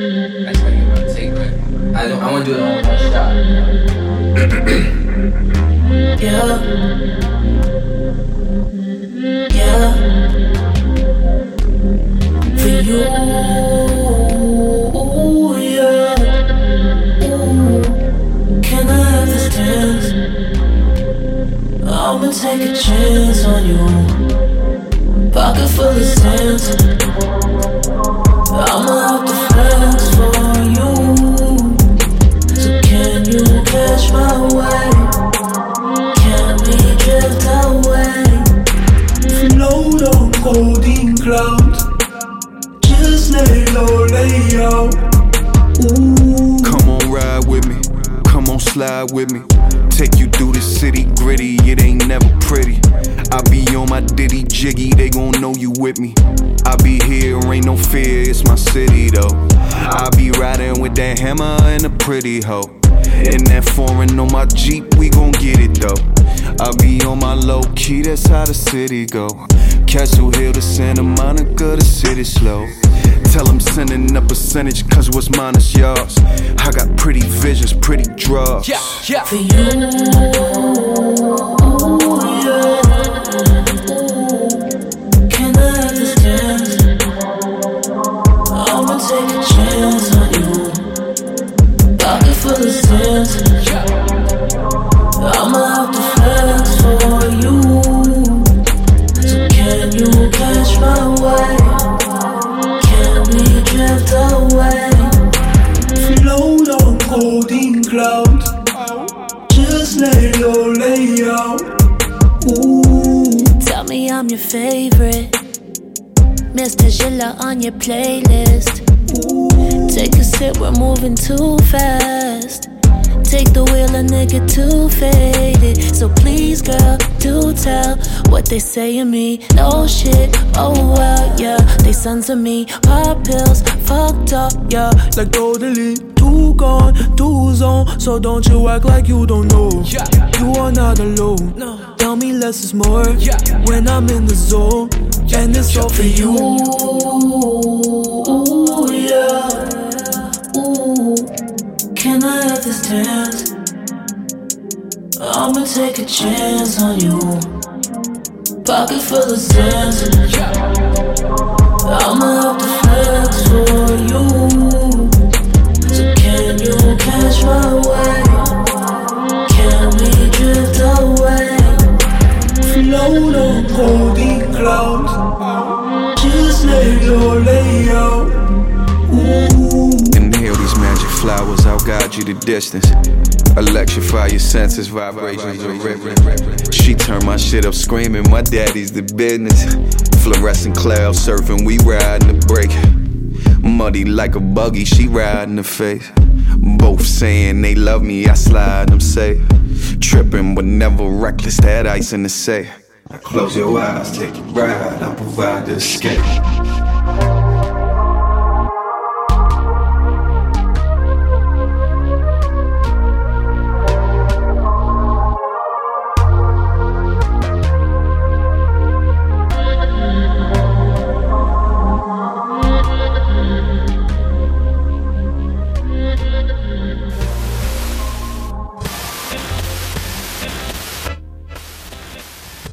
I tell you about take right. I don't. I want to do it all in one shot. Yeah. Yeah. For you. Yeah. Ooh. Can I have this dance? I'ma take a chance on you. Pocket full of sand. I'ma Come on, ride with me. Come on, slide with me. Take you through the city gritty, it ain't never pretty. I be on my ditty jiggy, they gon' know you with me. I be here, ain't no fear, it's my city though. I be riding with that hammer and a pretty hoe. In that foreign on my Jeep, we gon' key, that's how the city go. Castle Hill to Santa Monica, the city slow. Tell them sending a percentage, cause what's mine is yours. I got pretty visions, pretty drugs. Yeah, yeah. For you. Lay low, lay out. Ooh. Tell me I'm your favorite. Mr. Gilla on your playlist. Take a sip, we're moving too fast. Take the wheel, a nigga too faded. So please, girl, do tell what they say of me. No shit, oh well, yeah. They sons of me, pop pills, fucked up, yeah. Like totally too gone, too zone. So don't you act like you don't know. You are not alone. Tell me less is more when I'm in the zone. And it's all for you. Ooh, yeah. Ooh, can I have this dance? I'ma take a chance on you. Pocket full of sands. I'ma have to flex for you. So can you catch my way? Can we drift away? Float on golden clouds. Just lay low, lay flowers, I'll guide you the distance. Electrify your senses, vibrations are rhythm. She turned my shit up screaming, my daddy's the business. Fluorescent cloud surfing, we riding the break. Muddy like a buggy, she riding the face. Both saying they love me, I slide them safe. Tripping, but never reckless, that ice in the safe. Close your eyes, take a ride, I'll provide the escape.